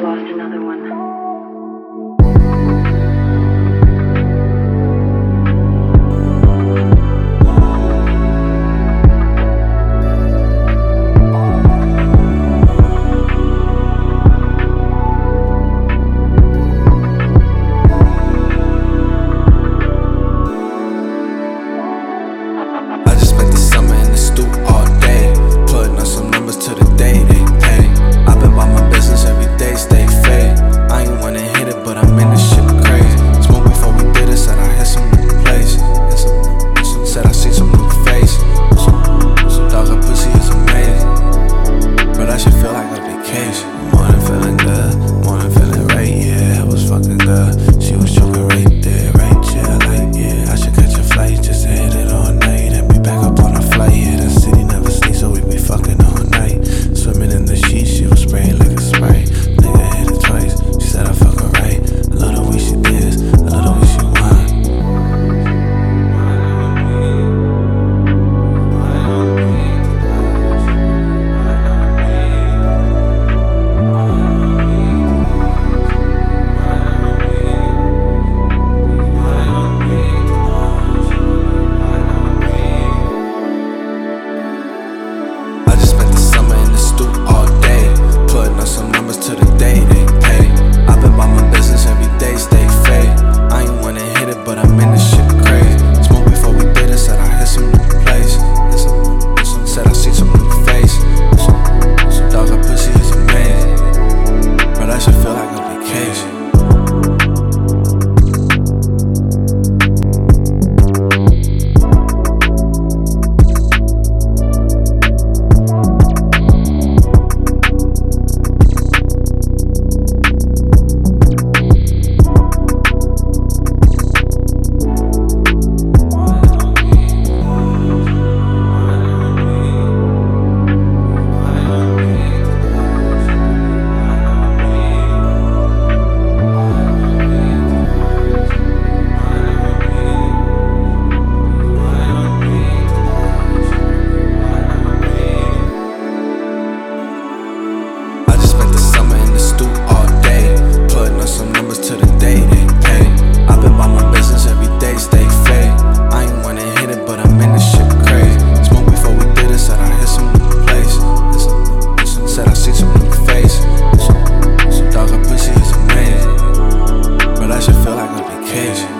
lost another one. got some numbers to the day. Hey, eh. i been by my business every day, stay fake. I ain't wanna hit it, but I'm in this shit crazy. Smoke before we did it, said I hit some new place. Said I see some new face. Dog, a pussy is amazing. But I should feel like a vacation.